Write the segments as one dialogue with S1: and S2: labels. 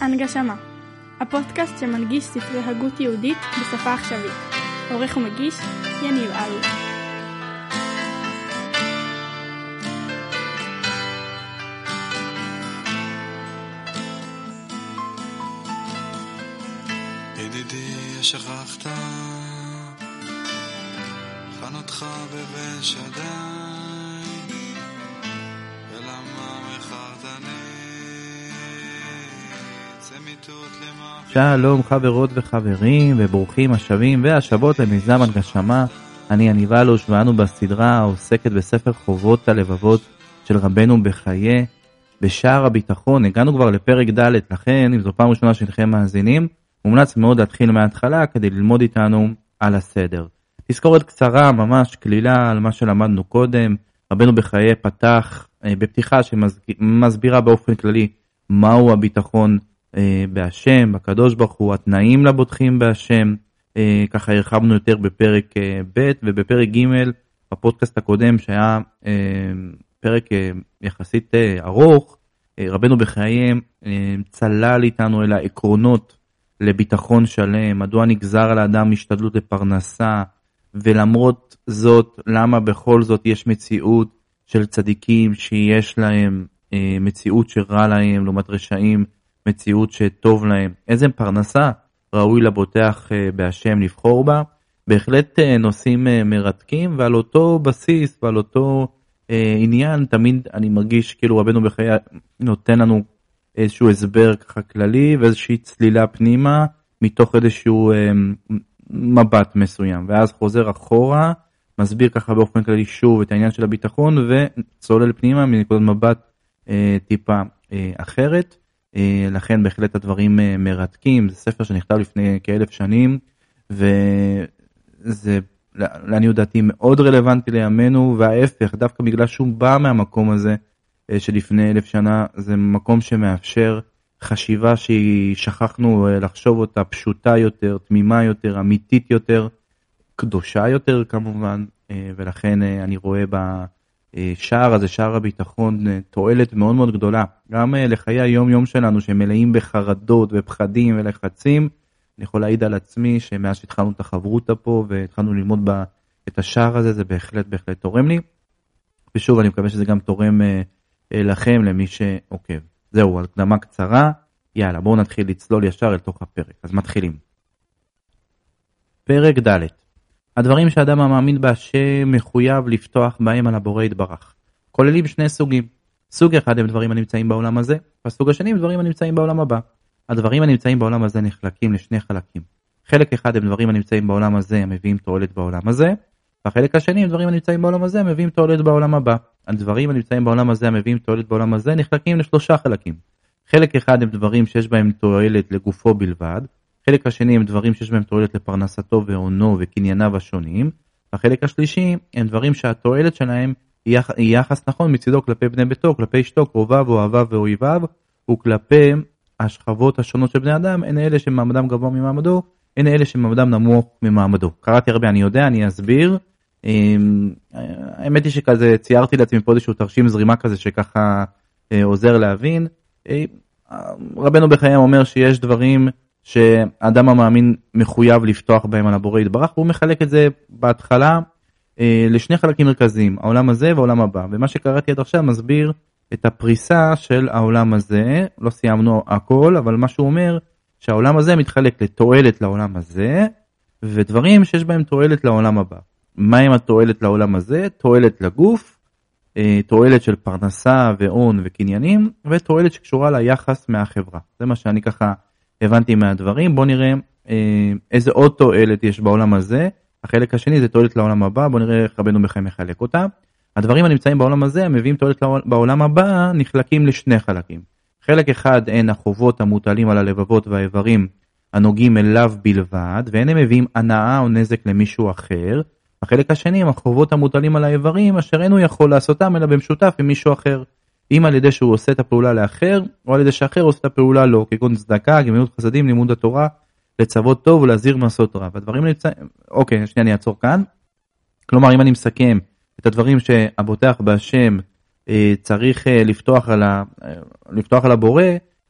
S1: הנגשמה, הפודקאסט שמנגיש ספרי הגות יהודית בשפה עכשווית. עורך ומגיש, יניב אלוש.
S2: ידידי, שכחת חנותך בבן שדי,
S3: שלום חברות וחברים וברוכים השבים והשבות למיזם הנגשמה. אני יניב אלוש ואנו בסדרה העוסקת בספר חובות הלבבות של רבנו בחיי בשער הביטחון. הגענו כבר לפרק ד' לכן אם זו פעם ראשונה שלכם מאזינים מומלץ מאוד להתחיל מההתחלה כדי ללמוד איתנו על הסדר. תזכורת קצרה ממש קלילה על מה שלמדנו קודם. רבנו בחיי פתח אה, בפתיחה שמסבירה באופן כללי מהו הביטחון בהשם, בקדוש ברוך הוא, התנאים לבוטחים בהשם, אה, ככה הרחבנו יותר בפרק אה, ב' ובפרק ג' בפודקאסט הקודם שהיה פרק יחסית ארוך, רבנו בחייהם צלל איתנו אל העקרונות לביטחון שלם, מדוע נגזר על האדם השתדלות לפרנסה, ולמרות זאת, למה בכל זאת יש מציאות של צדיקים שיש להם מציאות שרע להם לעומת רשעים מציאות שטוב להם, איזה פרנסה ראוי לבוטח אה, בהשם לבחור בה. בהחלט אה, נושאים אה, מרתקים ועל אותו בסיס ועל אותו עניין תמיד אני מרגיש כאילו רבנו בחיי נותן לנו איזשהו הסבר ככה כללי ואיזושהי צלילה פנימה מתוך איזשהו מבט מסוים ואז חוזר אחורה מסביר ככה באופן כללי שוב את העניין של הביטחון וצולל פנימה מנקודת מבט טיפה אחרת. אה, לכן בהחלט הדברים אה, מרתקים, זה ספר שנכתב לפני כאלף שנים, וזה לעניות דעתי מאוד רלוונטי לימינו, וההפך, דווקא בגלל שהוא בא מהמקום הזה אה, שלפני אלף שנה, זה מקום שמאפשר חשיבה שהיא, שכחנו לחשוב אותה, פשוטה יותר, תמימה יותר, אמיתית יותר, קדושה יותר כמובן, ולכן אני רואה בה שער הזה, שער הביטחון, אה, תועלת מאוד מאוד גדולה. גם אה, לחיי היום-יום שלנו שמלאים בחרדות ופחדים ולחצים, אני יכול להעיד על עצמי שמאז שהתחלנו את החברותה פה והתחלנו ללמוד בה את השער הזה, זה בהחלט בהחלט תורם לי. ושוב, אני מקווה שזה גם תורם אה, לכם, למי שעוקב. זהו, הקדמה קצרה. יאללה, בואו נתחיל לצלול ישר אל תוך הפרק. אז מתחילים. פרק ד' הדברים שאדם המאמין בהשם מחויב לפתוח בהם על הבורא יתברך. כוללים שני סוגים. סוג אחד הם דברים הנמצאים בעולם הזה, והסוג השני הם דברים הנמצאים בעולם הבא. הדברים הנמצאים בעולם הזה נחלקים לשני חלקים. חלק אחד הם דברים הנמצאים בעולם הזה המביאים תועלת בעולם הזה, והחלק השני הם דברים הנמצאים בעולם הזה המביאים תועלת בעולם הבא. הדברים הנמצאים בעולם הזה המביאים תועלת בעולם הזה נחלקים לשלושה חלקים. חלק אחד הם דברים שיש בהם תועלת לגופו בלבד, החלק השני הם דברים שיש בהם תועלת לפרנסתו והונו וקנייניו השונים. החלק השלישי הם דברים שהתועלת שלהם היא יחס נכון מצידו כלפי בני ביתו, כלפי אשתו, קרוביו, אוהביו ואויביו, וכלפי השכבות השונות של בני אדם, הן אלה שמעמדם גבוה ממעמדו, הן אלה שמעמדם נמוך ממעמדו. קראתי הרבה, אני יודע, אני אסביר. אמ, האמת היא שכזה ציירתי לעצמי פה איזשהו תרשים זרימה כזה שככה אה, עוזר להבין. אה, רבנו בחיים אומר שיש דברים שהאדם המאמין מחויב לפתוח בהם על הבורא יתברך, והוא מחלק את זה בהתחלה אה, לשני חלקים מרכזיים, העולם הזה והעולם הבא. ומה שקראתי עד עכשיו מסביר את הפריסה של העולם הזה, לא סיימנו הכל, אבל מה שהוא אומר, שהעולם הזה מתחלק לתועלת לעולם הזה, ודברים שיש בהם תועלת לעולם הבא. מהם התועלת לעולם הזה? תועלת לגוף, אה, תועלת של פרנסה והון וקניינים, ותועלת שקשורה ליחס מהחברה. זה מה שאני ככה הבנתי מהדברים, בוא נראה אה, איזה עוד תועלת יש בעולם הזה. החלק השני זה תועלת לעולם הבא, בוא נראה איך רבנו בחיים מחלק אותה. הדברים הנמצאים בעולם הזה, המביאים תועלת בעולם הבא, נחלקים לשני חלקים. חלק אחד הן החובות המוטלים על הלבבות והאיברים הנוגעים אליו בלבד, ואין הם מביאים הנאה או נזק למישהו אחר. החלק השני הם החובות המוטלים על האיברים, אשר אינו יכול לעשותם אלא במשותף עם מישהו אחר. אם על ידי שהוא עושה את הפעולה לאחר, או על ידי שאחר עושה את הפעולה לו, כגון צדקה, גמילות חסדים, לימוד התורה, לצוות טוב ולהזהיר מעשות רע. והדברים נמצאים, אוקיי, שנייה אני אעצור כאן. כלומר, אם אני מסכם את הדברים שהבוטח בהשם אה, צריך אה, לפתוח על, ה, אה, לפתוח על הבורא,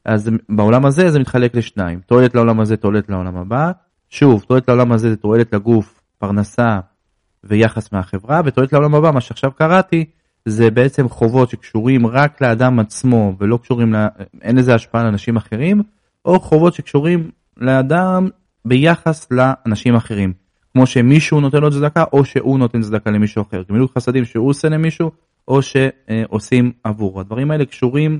S3: אז בעולם הזה זה מתחלק לשניים, תועלת לעולם הזה, תועלת לעולם הבא. שוב, תועלת לעולם הזה זה תועלת לגוף, פרנסה ויחס מהחברה, ותועלת לעולם הבא, מה שעכשיו קראתי, זה בעצם חובות שקשורים רק לאדם עצמו ולא קשורים, לה... אין לזה השפעה על אנשים אחרים, או חובות שקשורים לאדם ביחס לאנשים אחרים. כמו שמישהו נותן לו צדקה או שהוא נותן צדקה למישהו אחר. גמילות חסדים שהוא עושה למישהו או שעושים עבור. הדברים האלה קשורים,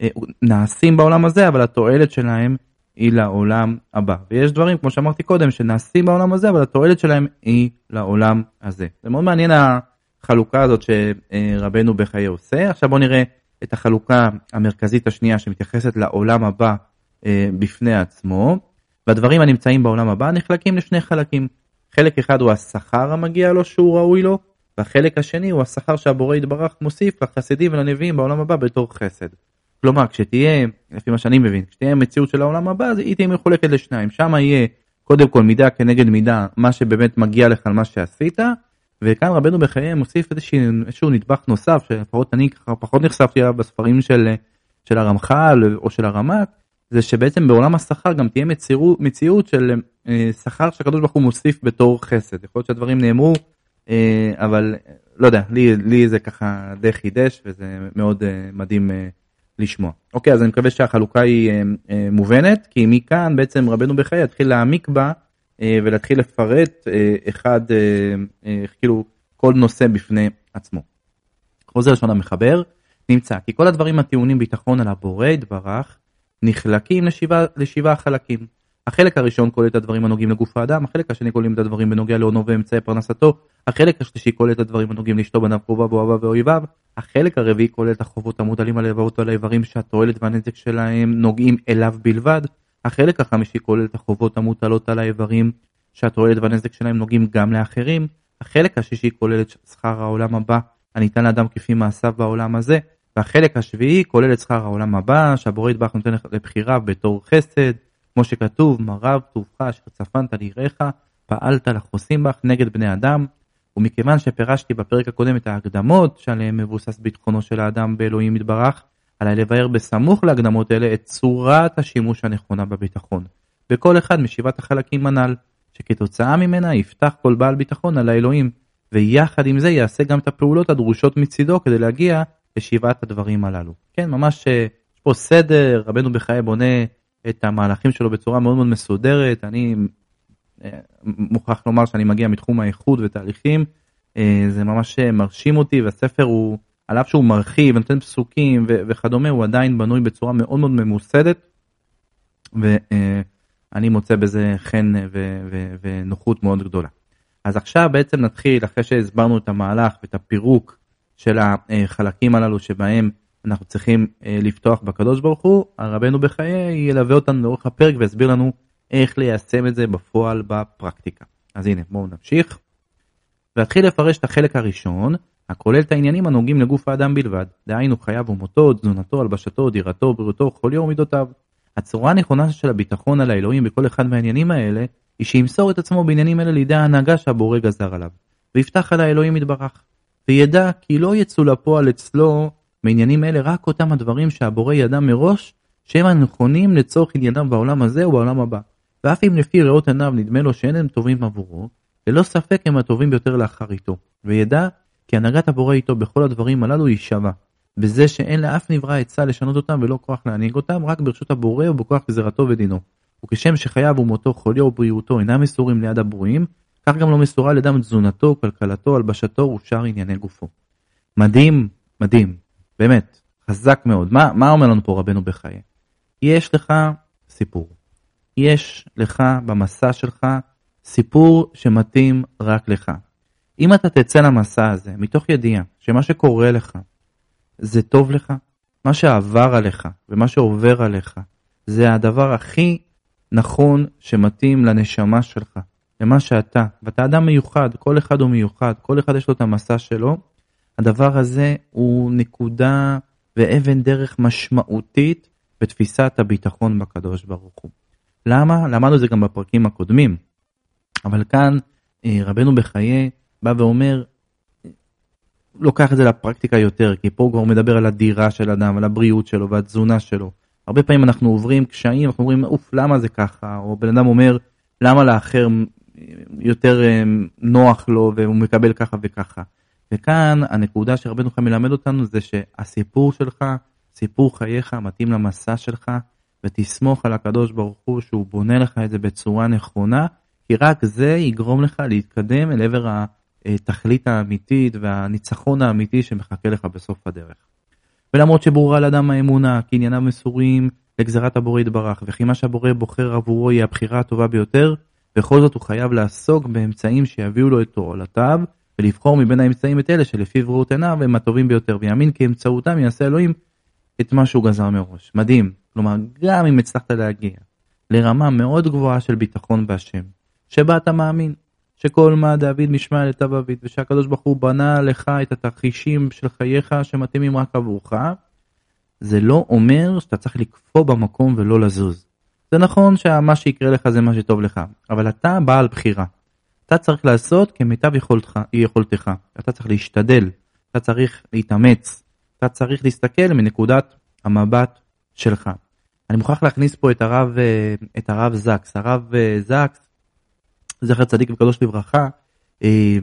S3: אה, נעשים בעולם הזה אבל התועלת שלהם היא לעולם הבא. ויש דברים כמו שאמרתי קודם שנעשים בעולם הזה אבל התועלת שלהם היא לעולם הזה. זה מאוד מעניין החלוקה הזאת שרבנו בחיי עושה. עכשיו בואו נראה את החלוקה המרכזית השנייה שמתייחסת לעולם הבא אה, בפני עצמו. והדברים הנמצאים בעולם הבא נחלקים לשני חלקים. חלק אחד הוא השכר המגיע לו שהוא ראוי לו, והחלק השני הוא השכר שהבורא יתברך מוסיף לחסידים ולנביאים בעולם הבא בתור חסד. כלומר כשתהיה, לפי מה שאני מבין, כשתהיה מציאות של העולם הבא אז היא תהיה מחולקת לשניים, שם יהיה קודם כל מידה כנגד מידה מה שבאמת מגיע לך על מה שעשית, וכאן רבנו בחיי מוסיף איזשהו, נדבך נוסף שלפחות אני ככה פחות נחשפתי אליו בספרים של, של הרמח"ל או של הרמ"ק, זה שבעצם בעולם השכר גם תהיה מציאות, מציאות של אה, שכר שהקדוש ברוך הוא מוסיף בתור חסד. יכול להיות שהדברים נאמרו, אה, אבל לא יודע, לי, לי זה ככה די חידש וזה מאוד אה, מדהים אה, לשמוע. אוקיי, אז אני מקווה שהחלוקה היא אה, אה, מובנת, כי מכאן בעצם רבנו בחיי יתחיל להעמיק בה ולהתחיל לפרט אה, אחד, אה, אה, כאילו כל נושא בפני עצמו. חוזר לשון המחבר, נמצא כי כל הדברים הטעונים ביטחון על הבורא יתברך נחלקים לשבעה, לשבעה חלקים. החלק הראשון כולל את הדברים הנוגעים לגוף האדם, החלק השני כולל את הדברים בנוגע להונו ואמצעי פרנסתו, החלק השלישי כולל את הדברים הנוגעים לאשתו בניו קרוביו ואוהביו ואויביו, החלק הרביעי כולל את החובות המוטלים על איברות ועל האיברים שהתועלת והנזק שלהם נוגעים אליו בלבד, החלק החמישי כולל את החובות המוטלות על האיברים שהתועלת והנזק שלהם נוגעים גם לאחרים, החלק השישי כולל את שכר העולם הבא הניתן לאדם כפי מעשיו בעולם הזה, והחלק השביעי כולל את שכר העולם הבא שהבורא יתברך נותן לבחירה בתור חסד, כמו שכתוב מרב טובך אשר צפנת ליראיך פעלת לחוסים בך נגד בני אדם. ומכיוון שפירשתי בפרק הקודם את ההקדמות שעליהן מבוסס ביטחונו של האדם באלוהים יתברך עליי לבאר בסמוך להקדמות אלה את צורת השימוש הנכונה בביטחון בכל אחד משבעת החלקים הנ"ל שכתוצאה ממנה יפתח כל בעל ביטחון על האלוהים ויחד עם זה יעשה גם את הפעולות הדרושות מצידו כדי להגיע לשבעת הדברים הללו. כן, ממש אה, יש פה סדר, רבנו בחיי בונה את המהלכים שלו בצורה מאוד מאוד מסודרת. אני אה, מוכרח לומר שאני מגיע מתחום האיכות ותהליכים, אה, זה ממש מרשים אותי והספר הוא, על אף שהוא מרחיב, נותן פסוקים וכדומה, הוא עדיין בנוי בצורה מאוד מאוד ממוסדת. ואני מוצא בזה חן ונוחות מאוד גדולה. אז עכשיו בעצם נתחיל, אחרי שהסברנו את המהלך ואת הפירוק של החלקים הללו שבהם אנחנו צריכים אה, לפתוח בקדוש ברוך הוא, הרבנו בחיי ילווה אותנו לאורך הפרק ויסביר לנו איך ליישם את זה בפועל בפרקטיקה. אז הנה בואו נמשיך. ואתחיל לפרש את החלק הראשון, הכולל את העניינים הנוגעים לגוף האדם בלבד, דהיינו חייו ומותו, תזונתו, הלבשתו, דירתו, בריאותו, חוליו ומידותיו. הצורה הנכונה של הביטחון על האלוהים בכל אחד מהעניינים האלה, היא שימסור את עצמו בעניינים אלה לידי ההנהגה שהבורא גזר עליו, ויפתח על האלוהים יתברך. וידע כי לא יצאו לפועל אצלו מעניינים אלה רק אותם הדברים שהבורא ידע מראש שהם הנכונים לצורך ענייניו בעולם הזה ובעולם הבא. ואף אם לפי ראות עיניו נדמה לו שאין הם טובים עבורו, ללא ספק הם הטובים ביותר לאחר איתו. וידע כי הנהגת הבורא איתו בכל הדברים הללו היא שווה. בזה שאין לאף נברא עצה לשנות אותם ולא כוח להנהיג אותם, רק ברשות הבורא ובכוח גזירתו ודינו. וכשם שחייו ומותו, חוליו ובריאותו אינם מסורים ליד הברואים, כך גם לא מסורה לאדם תזונתו, כלכלתו, הלבשתו ושאר ענייני גופו. מדהים, מדהים, באמת, חזק מאוד. מה, מה אומר לנו פה רבנו בחיי? יש לך סיפור. יש לך במסע שלך סיפור שמתאים רק לך. אם אתה תצא למסע הזה מתוך ידיעה שמה שקורה לך זה טוב לך, מה שעבר עליך ומה שעובר עליך זה הדבר הכי נכון שמתאים לנשמה שלך, למה שאתה, ואתה אדם מיוחד, כל אחד הוא מיוחד, כל אחד יש לו את המסע שלו, הדבר הזה הוא נקודה ואבן דרך משמעותית בתפיסת הביטחון בקדוש ברוך הוא. למה? למדנו את זה גם בפרקים הקודמים, אבל כאן אה, רבנו בחיי בא ואומר, לוקח את זה לפרקטיקה יותר, כי פה הוא כבר מדבר על הדירה של אדם, על הבריאות שלו והתזונה שלו. הרבה פעמים אנחנו עוברים קשיים, אנחנו אומרים, אוף, למה זה ככה? או בן אדם אומר, למה לאחר יותר אה, נוח לו והוא מקבל ככה וככה. וכאן הנקודה שרבנו חיים מלמד אותנו זה שהסיפור שלך, סיפור חייך מתאים למסע שלך, ותסמוך על הקדוש ברוך הוא שהוא בונה לך את זה בצורה נכונה, כי רק זה יגרום לך להתקדם אל עבר התכלית האמיתית והניצחון האמיתי שמחכה לך בסוף הדרך. ולמרות שברורה לאדם האמונה כי ענייניו מסורים לגזרת הבורא יתברך, וכי מה שהבורא בוחר עבורו היא הבחירה הטובה ביותר, בכל זאת הוא חייב לעסוק באמצעים שיביאו לו את תועלותיו, ולבחור מבין האמצעים את אלה שלפי ראות עיניו הם הטובים ביותר, ויאמין כי אמצעותם יעשה אלוהים את מה שהוא גזר מראש. מדהים. כלומר, גם אם הצלחת להגיע לרמה מאוד גבוהה של ביטחון בהשם, שבה אתה מאמין שכל מה דוד משמע לטב אביד, ושהקדוש ברוך הוא בנה לך את התרחישים של חייך שמתאימים רק עבורך, זה לא אומר שאתה צריך לקפוא במקום ולא לזוז. זה נכון שמה שיקרה לך זה מה שטוב לך, אבל אתה בעל בחירה. אתה צריך לעשות כמיטב יכולתך, יכולתך. אתה צריך להשתדל, אתה צריך להתאמץ, אתה צריך להסתכל מנקודת המבט שלך. אני מוכרח להכניס פה את הרב, אה, את הרב זקס. הרב אה, זקס, זכר צדיק וקדוש לברכה, אה,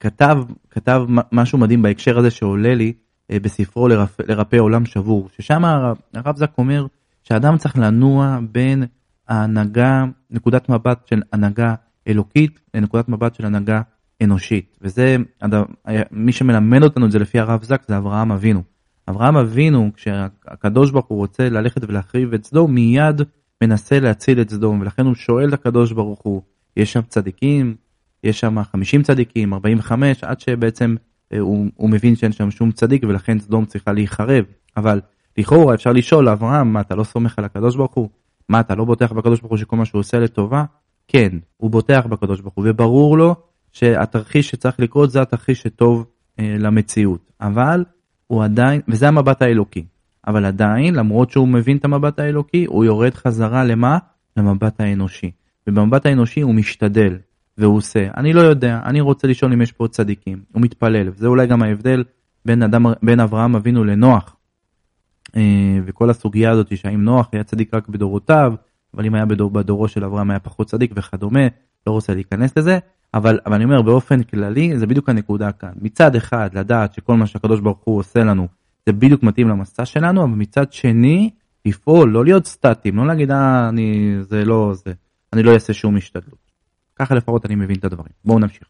S3: כתב, כתב משהו מדהים בהקשר הזה שעולה לי בספרו לרפא, לרפא עולם שבור, ששם הרב זק אומר שאדם צריך לנוע בין ההנהגה, נקודת מבט של הנהגה אלוקית לנקודת מבט של הנהגה אנושית. וזה, מי שמלמד אותנו את זה לפי הרב זק זה אברהם אבינו. אברהם אבינו, כשהקדוש ברוך הוא רוצה ללכת ולהחריב את סדום, מיד מנסה להציל את סדום, ולכן הוא שואל את הקדוש ברוך הוא, יש שם צדיקים, יש שם 50 צדיקים, 45, עד שבעצם אה, הוא, הוא מבין שאין שם שום צדיק, ולכן סדום צריכה להיחרב. אבל לכאורה אפשר לשאול, אברהם, מה אתה לא סומך על הקדוש ברוך הוא? מה אתה לא בוטח בקדוש ברוך הוא שכל מה שהוא עושה לטובה? כן, הוא בוטח בקדוש ברוך הוא, וברור לו שהתרחיש שצריך לקרות זה התרחיש שטוב אה, למציאות. אבל הוא עדיין, וזה המבט האלוקי. אבל עדיין, למרות שהוא מבין את המבט האלוקי, הוא יורד חזרה למה? למבט האנושי. ובמבט האנושי הוא משתדל, והוא עושה. אני לא יודע, אני רוצה לשאול אם יש פה צדיקים. הוא מתפלל, וזה אולי גם ההבדל בין, אדם, בין אברהם אבינו לנוח. אה, וכל הסוגיה הזאת שהאם נוח היה צדיק רק בדורותיו, אבל אם היה בדור, בדורו של אברהם היה פחות צדיק וכדומה, לא רוצה להיכנס לזה, אבל, אבל אני אומר באופן כללי זה בדיוק הנקודה כאן. מצד אחד לדעת שכל מה שהקדוש ברוך הוא עושה לנו זה בדיוק מתאים למסע שלנו, אבל מצד שני לפעול, לא להיות סטטיים, לא להגיד אה אני זה לא זה, אני לא אעשה שום השתדלות. ככה לפחות אני מבין את הדברים. בואו נמשיך.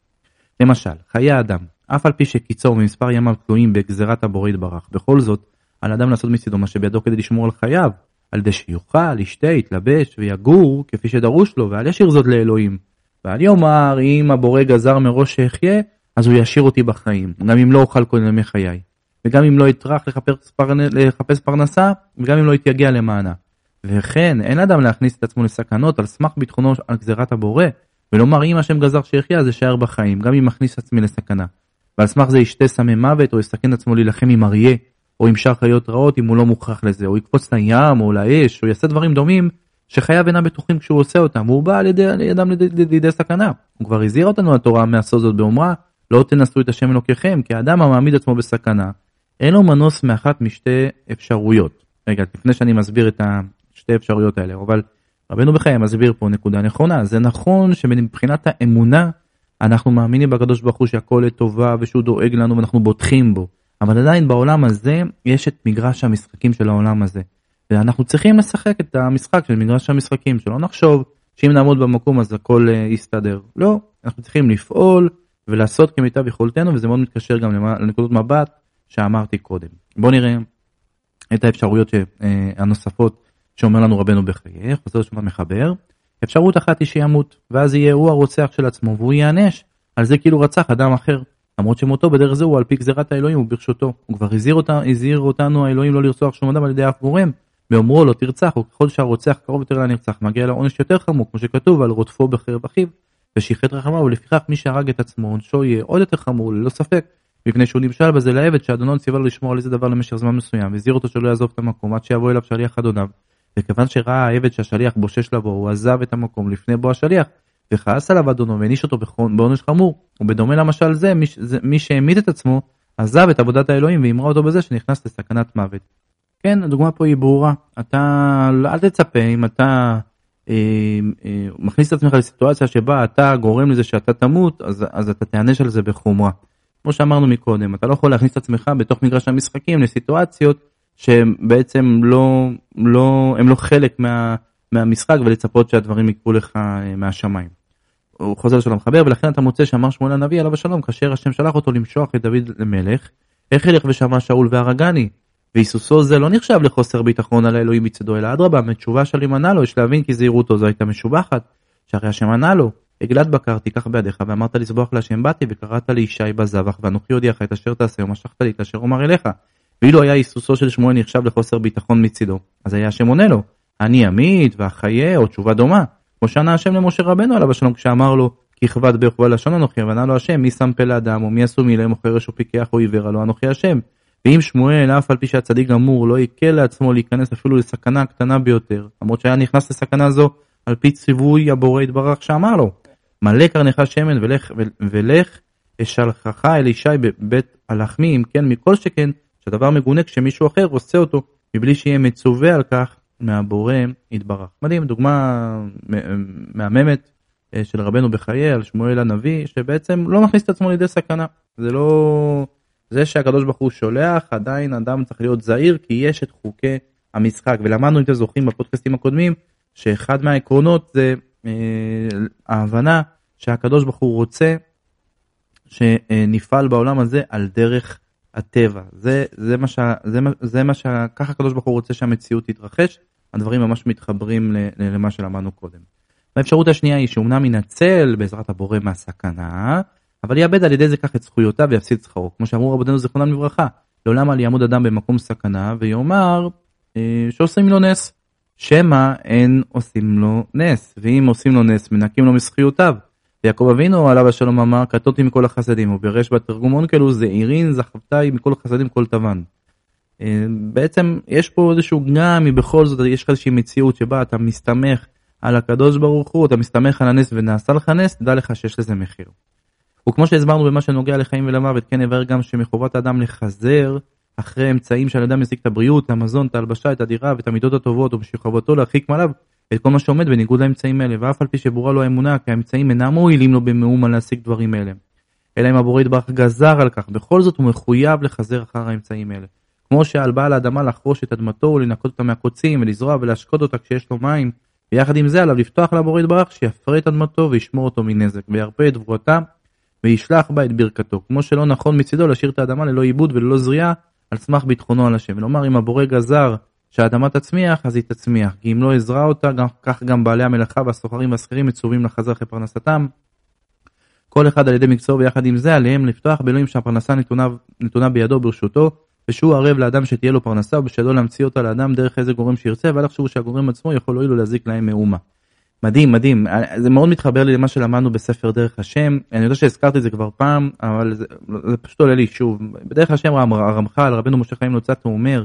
S3: למשל, חיי האדם, אף על פי שקיצור ומספר ימיו תלויים בגזירת הבורא יתברך, בכל זאת, על אדם לעשות מצידו מה שבידו כדי לשמור על חייו, על ידי שיאכל, ישתה, יתלבש ויגור כפי שדרוש לו, ואל ישאיר זאת לאלוהים. ואל יאמר אם הבורא גזר מראש שאחיה, אז הוא ישאיר אותי בחיים, גם אם לא אוכל כל ימי חיי. וגם אם לא אטרח לחפש, פרנ... לחפש פרנסה, וגם אם לא יתייגע למענה. וכן, אין אדם להכניס את עצמו לסכנות על סמך ביטחונו על גזירת הבורא, ולומר אם השם גזר שיחיה אז אשאר בחיים, גם אם מכניס עצמי לסכנה. ועל סמך זה ישתה סמי מוות, או יסכן עצמו להילחם עם אריה, או עם שאר חיות רעות אם הוא לא מוכרח לזה, או יקפוץ לים או לאש, או יעשה דברים דומים שחייו אינם בטוחים כשהוא עושה אותם, והוא בא על ידי, אדם לידי סכנה. הוא כבר הזהיר אותנו התורה מעשות זאת באומרה, לא תנסו את השם אלוקיכם, כי האדם המעמיד עצמו בסכנה, אין לו מנוס מאחת משתי אפשרויות. רגע, לפני שאני מסביר את השתי אפשרויות האלה, אבל רבנו בחיי מסביר פה נקודה נכונה, זה נכון שמבחינת האמונה, אנחנו מאמינים בקדוש ברוך הוא שהכל לטובה ושהוא דואג לנו ואנחנו בוטחים בו. אבל עדיין בעולם הזה יש את מגרש המשחקים של העולם הזה. ואנחנו צריכים לשחק את המשחק של מגרש המשחקים, שלא נחשוב שאם נעמוד במקום אז הכל uh, יסתדר. לא, אנחנו צריכים לפעול ולעשות כמיטב יכולתנו, וזה מאוד מתקשר גם לנקודות מבט שאמרתי קודם. בואו נראה את האפשרויות uh, הנוספות שאומר לנו רבנו בחייך, חוזר שוב המחבר. אפשרות אחת היא שימות, ואז יהיה הוא הרוצח של עצמו, והוא ייענש על זה כאילו רצח אדם אחר. למרות שמותו בדרך זה הוא על פי גזירת האלוהים וברשותו. הוא כבר הזהיר, אותה, הזהיר אותנו האלוהים לא לרצוח שום אדם על ידי אף גורם, באומרו לא תרצח, וככל שהרוצח קרוב יותר לנרצח מגיע לעונש יותר חמור, כמו שכתוב על רודפו בחרב אחיו, ושיחט רחמיו, ולפיכך מי שהרג את עצמו עונשו יהיה עוד יותר חמור, ללא ספק, מפני שהוא נמשל בזה לעבד שאדונו ציווה לו לשמור על איזה דבר למשך זמן מסוים, והזהיר אותו שלא יעזוב את המקום עד שיבוא אליו שליח אדוניו. וכיוון שראה העבד שהשליח בושש לבוא, הוא עזב את המקום לפני בוא השליח, וכעס עליו אדונו והעניש אותו בעונש חמור. ובדומה למשל זה, מי, שהמית את עצמו, עזב את עבודת האלוהים והמרה אותו בזה שנכנס לסכנת מוות. כן, הדוגמה פה היא ברורה. אתה, אל תצפה אם אתה אה, אה, מכניס את עצמך לסיטואציה שבה אתה גורם לזה שאתה תמות, אז, אז אתה תיענש על זה בחומרה. כמו שאמרנו מקודם, אתה לא יכול להכניס את עצמך בתוך מגרש המשחקים לסיטואציות שהם בעצם לא, לא, הם לא חלק מה, מהמשחק ולצפות שהדברים יקרו לך אה, מהשמיים. הוא חוזר לשלום מחבר ולכן אתה מוצא שאמר שמואל הנביא עליו השלום כאשר השם שלח אותו למשוח את דוד למלך איך ילך ושמע שאול והרגני? והיסוסו זה לא נחשב לחוסר ביטחון על האלוהים מצדו אלא אדרבה מתשובה של אם ענה לו יש להבין כי זהירותו זו הייתה משובחת. שהרי השם ענה לו עגלת בקר תיקח בידיך ואמרת לסבוח להשם באתי וקראת לישי בזבח ואנוכי הודיעך את אשר תעשה ומשכת לי את אשר אומר אליך ואילו היה היסוסו של שמואל נחשב לחוסר ביטחון מצידו אז היה השם עונה לו אני אמית ואחיה או תשובה דומה כמו שענה השם למשה רבנו עליו השלום כשאמר לו כי כבד ברך ובלשון אנוכי וענה לו השם מי שם פה לאדם או מי עשו מוכרש או פיקח או עיוור הלא אנוכי השם ואם שמואל אף על פי שהצדיק גמור לא יקל לעצמו להיכנס אפילו לסכנה הקטנה ביותר למרות שהיה נכנס לסכנה זו על פי ציווי הבורא יתברך שאמר לו מלא קרנך שמן ולך, ולך אשלחך אל ישי בבית הלחמי אם כן מכל שכן שהדבר מגונה כשמישהו אחר עושה אותו מבלי שיהיה מצווה על כך מהבורא יתברך. מדהים, דוגמה מהממת אה, של רבנו בחיי על שמואל הנביא שבעצם לא מכניס את עצמו לידי סכנה. זה לא... זה שהקדוש ברוך הוא שולח עדיין אדם צריך להיות זהיר כי יש את חוקי המשחק ולמדנו אם אתם זוכרים בפודקאסטים הקודמים שאחד מהעקרונות זה אה, ההבנה שהקדוש ברוך הוא רוצה שנפעל בעולם הזה על דרך הטבע. זה, זה מה ש... זה, זה מה ש... ככה הקדוש ברוך הוא רוצה שהמציאות תתרחש, הדברים ממש מתחברים למה שלמדנו קודם. האפשרות השנייה היא שאומנם ינצל בעזרת הבורא מהסכנה, אבל יאבד על ידי זה כך את זכויותיו ויפסיד שכרו. כמו שאמרו רבותינו זיכרונם לברכה, לעולם אל יעמוד אדם במקום סכנה ויאמר אה, שעושים לו נס. שמא אין עושים לו נס, ואם עושים לו נס מנקים לו מזכיותיו. ויעקב אבינו עליו השלום אמר קטותי מכל החסדים ובירש בתרגום אונקלו זעירין זכבתי מכל החסדים כל תבן. אה, בעצם יש פה איזשהו גם מבכל זאת יש לך איזושהי מציאות שבה אתה מסתמך על הקדוש ברוך הוא אתה מסתמך על הנס ונעשה לך נס תדע לך שיש לזה מחיר. וכמו שהסברנו במה שנוגע לחיים ולמוות כן הבהר גם שמחובת האדם לחזר אחרי אמצעים שעל אדם משיג את הבריאות, את המזון, את ההלבשה, את הדירה ואת המידות הטובות ובשכבתו להרחיק מעליו את כל מה שעומד בניגוד לאמצעים האלה, ואף על פי שברורה לו האמונה, כי האמצעים אינם מועילים לו במאומה להשיג דברים אלה. אלא אם הבורא יתברך גזר על כך, בכל זאת הוא מחויב לחזר אחר האמצעים האלה. כמו שעל בעל האדמה לחרוש את אדמתו ולנקות אותה מהקוצים ולזרוע ולהשקות אותה כשיש לו מים, ויחד עם זה עליו לפתוח לבורא יתברך שיפרה את אדמתו וישמור אותו מנזק, וירפה את גבורתה וישלח בה את ברכתו. כמו שלא נכון מצידו להשאיר את האדמה ללא עיבוד וללא זריעה על סמך ביטחונו על השם. ולומר אם הבורא גזר שהאדמה תצמיח אז היא תצמיח, כי אם לא עזרה אותה, גם, כך גם בעלי המלאכה והסוחרים והשכירים מצווים לחזר אחרי פרנסתם. כל אחד על ידי מקצועו ויחד עם זה עליהם לפתוח באלוהים שהפרנסה נתונה, נתונה בידו ברשותו, ושהוא ערב לאדם שתהיה לו פרנסה ובשלו להמציא אותה לאדם דרך איזה גורם שירצה, ואל תחשבו שהגורם עצמו יכול להועיל להזיק להם מאומה. מדהים, מדהים, זה מאוד מתחבר לי למה שלמדנו בספר דרך השם, אני יודע שהזכרתי את זה כבר פעם, אבל זה, זה פשוט עולה לי שוב. בדרך השם הרמח"ל, רבנו משה חיים לוצאת, הוא אומר,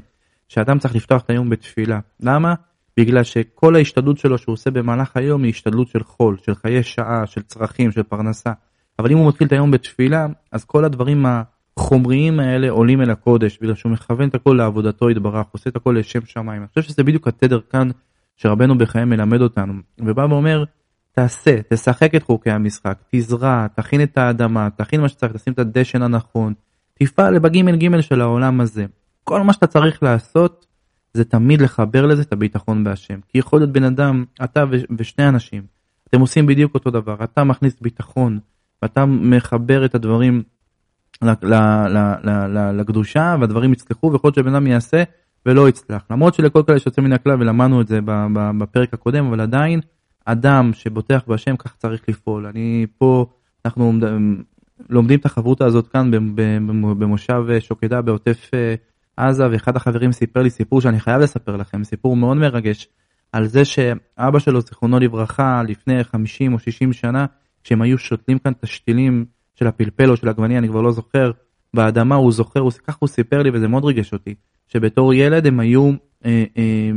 S3: שאדם צריך לפתוח את היום בתפילה. למה? בגלל שכל ההשתדלות שלו שהוא עושה במהלך היום היא השתדלות של חול, של חיי שעה, של צרכים, של פרנסה. אבל אם הוא מתחיל את היום בתפילה, אז כל הדברים החומריים האלה עולים אל הקודש, בגלל שהוא מכוון את הכל לעבודתו יתברך, עושה את הכל לשם שמיים. אני חושב שזה בדיוק התדר כאן שרבנו בחיים מלמד אותנו, ובא ואומר, תעשה, תשחק את חוקי המשחק, תזרע, תכין את האדמה, תכין מה שצריך, תשים את הדשן הנכון, תפעל בגימל גימל של העולם הזה. כל מה שאתה צריך לעשות זה תמיד לחבר לזה את הביטחון בהשם. כי יכול להיות בן אדם, אתה ושני אנשים, אתם עושים בדיוק אותו דבר, אתה מכניס ביטחון, ואתה מחבר את הדברים לקדושה, והדברים יצלחו, ויכול להיות שבן אדם יעשה ולא יצלח. למרות שלכל כאלה שיוצא מן הכלל, ולמדנו את זה בפרק הקודם, אבל עדיין, אדם שבוטח בהשם כך צריך לפעול. אני פה, אנחנו לומדים את החברותה הזאת כאן במושב שוקדה בעוטף אה, עזה, ואחד החברים סיפר לי סיפור שאני חייב לספר לכם, סיפור מאוד מרגש, על זה שאבא שלו, זיכרונו לברכה, לפני 50 או 60 שנה, כשהם היו שותלים כאן את השתילים של הפלפל או של עגבניה, אני כבר לא זוכר, באדמה, הוא זוכר, הוא, כך הוא סיפר לי וזה מאוד ריגש אותי, שבתור ילד הם היו אה, אה,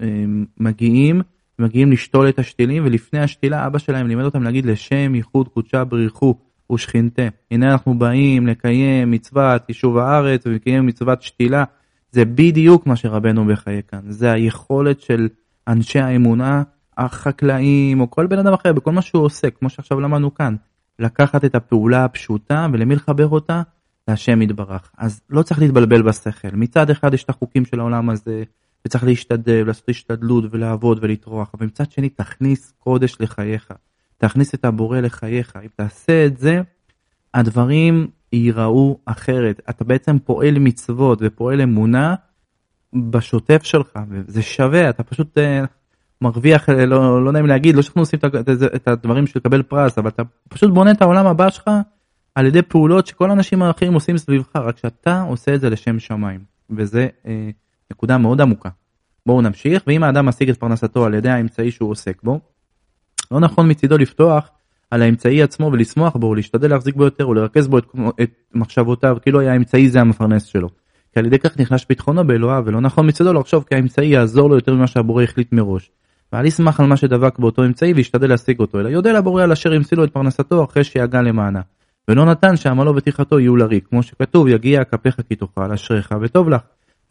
S3: אה, מגיעים, מגיעים לשתול את השתילים, ולפני השתילה אבא שלהם לימד אותם להגיד לשם ייחוד קודשה בריחו. ושכינתה. הנה אנחנו באים לקיים מצוות יישוב הארץ ולקיים מצוות שתילה. זה בדיוק מה שרבנו בחיי כאן, זה היכולת של אנשי האמונה, החקלאים או כל בן אדם אחר, בכל מה שהוא עושה, כמו שעכשיו למדנו כאן, לקחת את הפעולה הפשוטה ולמי לחבר אותה? להשם יתברך. אז לא צריך להתבלבל בשכל. מצד אחד יש את החוקים של העולם הזה, וצריך להשתדל, לעשות השתדלות ולעבוד ולטרוח, אבל מצד שני תכניס קודש לחייך. תכניס את הבורא לחייך. אם תעשה את זה, הדברים ייראו אחרת. אתה בעצם פועל מצוות ופועל אמונה בשוטף שלך, וזה שווה, אתה פשוט uh, מרוויח, אה, לא, לא נעים להגיד, לא שאנחנו עושים את, את, הדברים של לקבל פרס, אבל אתה פשוט בונה את העולם הבא שלך על ידי פעולות שכל האנשים האחרים עושים סביבך, רק שאתה עושה את זה לשם שמיים, וזה uh, נקודה מאוד עמוקה. בואו נמשיך, ואם האדם משיג את פרנסתו על ידי האמצעי שהוא עוסק בו, לא נכון מצידו לפתוח על האמצעי עצמו ולשמוח בו ולהשתדל להחזיק בו יותר ולרכז בו את, את מחשבותיו כאילו היה האמצעי זה המפרנס שלו. כי על ידי כך נכנס ביטחונו באלוהיו ולא נכון מצדו לחשוב כי האמצעי יעזור לו יותר ממה שהבורא החליט מראש. ואל ישמח על מה שדבק באותו אמצעי וישתדל להשיג אותו אלא יודע לבורא על אשר המציא לו את פרנסתו אחרי שיגע למענה. ולא נתן שעמלו וטרחתו יהיו לריק כמו שכתוב יגיע כפיך כי תאכל אשריך וטוב לך.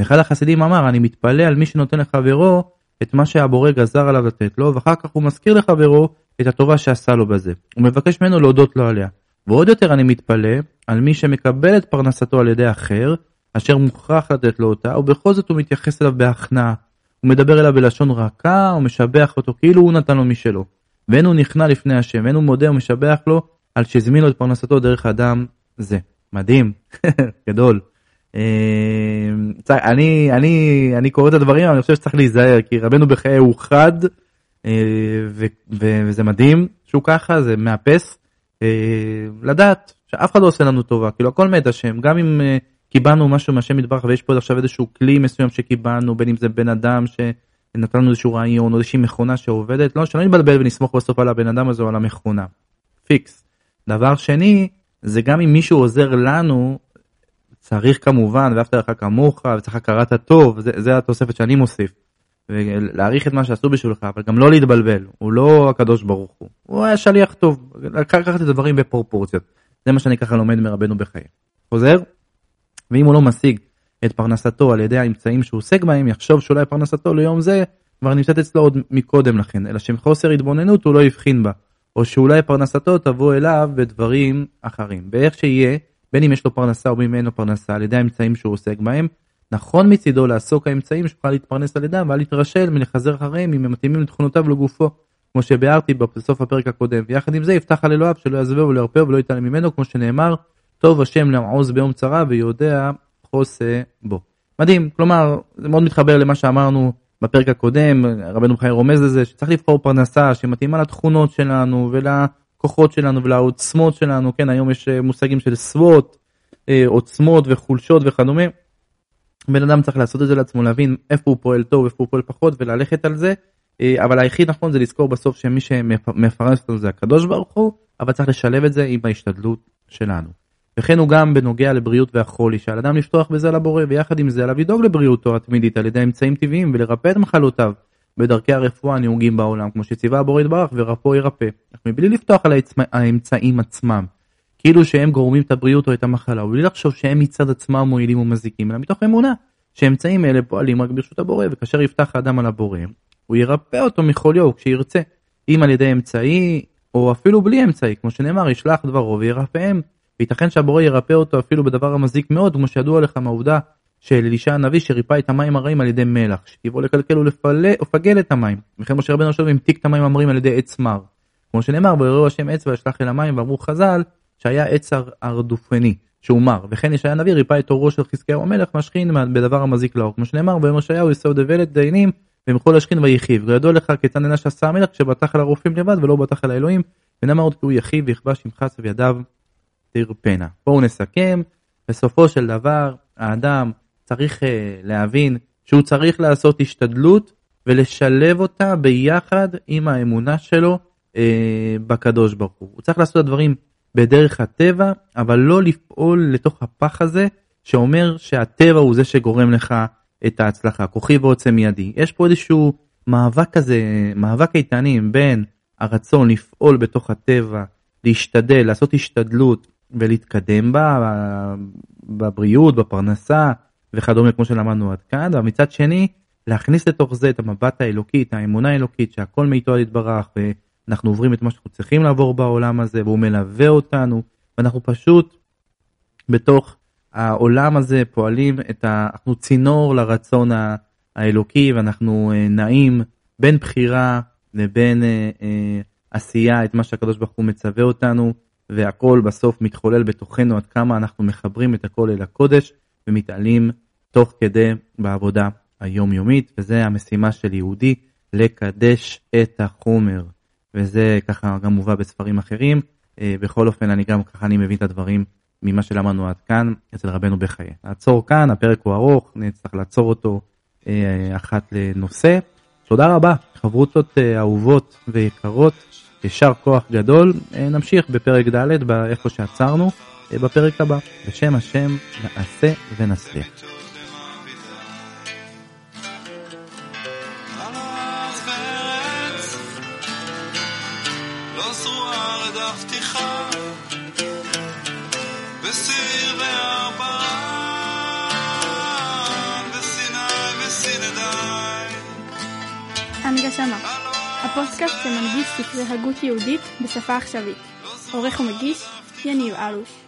S3: אחד החסידים אמר אני מתפלא על מי שנותן לחברו את מה שהבורא גזר עליו לתת לו ואחר כך הוא מזכיר לחברו את הטובה שעשה לו בזה. הוא מבקש ממנו להודות לו עליה. ועוד יותר אני מתפלא על מי שמקבל את פרנסתו על ידי אחר, אשר מוכרח לתת לו אותה, ובכל זאת הוא מתייחס אליו בהכנעה. הוא מדבר אליו בלשון רכה, הוא משבח אותו כאילו הוא נתן לו משלו. ואין הוא נכנע לפני השם, אין הוא מודה ומשבח לו על שהזמין לו את פרנסתו דרך אדם זה. מדהים, גדול. אה, אני, אני, אני קורא את הדברים, אני חושב שצריך להיזהר, כי רבנו בחיי הוא חד, אה, וזה מדהים שהוא ככה, זה מאפס. אה, לדעת שאף אחד לא עושה לנו טובה, כאילו הכל מת השם, גם אם אה, קיבלנו משהו מהשם יתברך ויש פה עכשיו איזשהו כלי מסוים שקיבלנו, בין אם זה בן אדם שנתן לנו איזשהו רעיון או איזושהי מכונה שעובדת, לא, שלא נתבלבל ונסמוך בסוף על הבן אדם הזה או על המכונה. פיקס. דבר שני, זה גם אם מישהו עוזר לנו, צריך כמובן, ואהבת לך כמוך, וצריך הכרת הטוב, זה, זה התוספת שאני מוסיף. ולהעריך את מה שעשו בשבילך, אבל גם לא להתבלבל, הוא לא הקדוש ברוך הוא, הוא היה שליח טוב, לקחת את הדברים בפרופורציות, זה מה שאני ככה לומד מרבנו בחיי. חוזר, ואם הוא לא משיג את פרנסתו על ידי האמצעים שהוא עוסק בהם, יחשוב שאולי פרנסתו ליום זה כבר נמצאת אצלו עוד מקודם לכן, אלא שמחוסר התבוננות הוא לא הבחין בה, או שאולי פרנסתו תבוא אליו בדברים אחרים. באיך שיהיה, בין אם יש לו פרנסה או אם אין לו פרנסה, על ידי האמצעים שהוא עוסק בהם, נכון מצידו לעסוק האמצעים שיוכל להתפרנס על ידם ואל יתרשל מלחזר אחריהם אם הם מתאימים לתכונותיו ולגופו. כמו שביארתי בסוף הפרק הקודם, ויחד עם זה יפתח על אלוהיו שלא יעזבהו ולא ירפאו ולא יתעלם ממנו, כמו שנאמר, טוב השם לעוז ביום צרה ויודע חוסה בו. מדהים, כלומר, זה מאוד מתחבר למה שאמרנו בפרק הקודם, רבנו בחיי רומז לזה, שצריך לבחור פרנסה שמתאימה לתכונות שלנו ולכוחות שלנו ולעוצמות שלנו, כן, היום יש מושגים של סוואט, אה, עוצמות וחולשות וכדומה. בן אדם צריך לעשות את זה לעצמו, להבין איפה הוא פועל טוב, איפה הוא פועל פחות וללכת על זה, אה, אבל היחיד נכון זה לזכור בסוף שמי שמפרנס אותנו זה הקדוש ברוך הוא, אבל צריך לשלב את זה עם ההשתדלות שלנו. וכן הוא גם בנוגע לבריאות והחולי, שעל אדם לפתוח בזה לבורא, ויחד עם זה עליו לדאוג לבריאותו התמידית על ידי אמצעים טבעיים ולרפא את מחלותיו בדרכי הרפואה הנהוגים בעולם, כמו שציווה הבורא יתברך ורפאו ירפא, אך מבלי לפתוח על האמצעים עצמם. כאילו שהם גורמים את הבריאות או את המחלה, ובלי לחשוב שהם מצד עצמם מועילים ומזיקים, אלא מתוך אמונה שאמצעים אלה פועלים רק ברשות הבורא, וכאשר יפתח האדם על הבורא, הוא ירפא אותו מחוליו כשירצה, אם על ידי אמצעי, או אפילו בלי אמצעי, כמו שנאמר, ישלח דברו וירפאם. וייתכן שהבורא ירפא אותו אפילו בדבר המזיק מאוד, כמו שידוע לך מהעובדה של אלישע הנביא שריפא את המים הרעים על ידי מלח, שטבעו לקלקל ולפגל את המים. וכן משה רבנו עכשיו המתיק את המים המרים על ידי עץ מר. כמו שנאמר, ויראו השם עץ וישלח אל המים, ואמרו חז"ל, שהיה עץ הרדופני, שהוא מר, וכן ישעיה הנביא ריפא את עורו של חזקיהו המלך משכין בדבר המזיק לאור, כמו שנאמר ביום ישעיהו יסוד דבלת דיינים ומכל להשכין ויחיב, וידוע לך כיצד נענש עשה המלך כשבטח על הרופאים לבד ולא בטח על האלוהים, ונאמר עוד כי הוא יחיב ויכבש ימחץ וידיו תרפנה. בואו נסכם, בסופו של דבר האדם צריך uh, להבין שהוא צריך לעשות השתדלות ולשלב אותה ביחד עם האמונה שלו uh, בקדוש ברוך הוא. הוא צריך לעשות את הדברים בדרך הטבע, אבל לא לפעול לתוך הפח הזה שאומר שהטבע הוא זה שגורם לך את ההצלחה, כוחי ועוצם ידי. יש פה איזשהו מאבק כזה, מאבק איתנים בין הרצון לפעול בתוך הטבע, להשתדל, לעשות השתדלות ולהתקדם בה, בבריאות, בפרנסה, וכדומה כמו שלמדנו עד כאן, אבל מצד שני להכניס לתוך זה את המבט האלוקי, את האמונה האלוקית שהכל מאיתו יתברך ואנחנו עוברים את מה שאנחנו צריכים לעבור בעולם הזה והוא מלווה אותנו ואנחנו פשוט בתוך העולם הזה פועלים את ה... אנחנו צינור לרצון האלוקי ואנחנו אה, נעים בין בחירה לבין אה, אה, עשייה את מה שהקדוש ברוך הוא מצווה אותנו והכל בסוף מתחולל בתוכנו עד כמה אנחנו מחברים את הכל אל הקודש ומתעלים תוך כדי בעבודה היומיומית וזה המשימה של יהודי לקדש את החומר וזה ככה גם מובא בספרים אחרים בכל אופן אני גם ככה אני מבין את הדברים ממה שלמדנו עד כאן אצל רבנו בחיי. נעצור כאן, הפרק הוא ארוך, נצטרך לעצור אותו אה, אחת לנושא. תודה רבה, חברותות אה, אהובות ויקרות, יישר כוח גדול. אה, נמשיך בפרק ד' באיפה שעצרנו, אה, בפרק הבא. בשם השם נעשה ונצליח.
S2: וסינדי.
S1: הנגשמה, הפודקאסט שמנגיש ספרי הגות יהודית בשפה עכשווית. עורך ומגיש, יניב אלוש.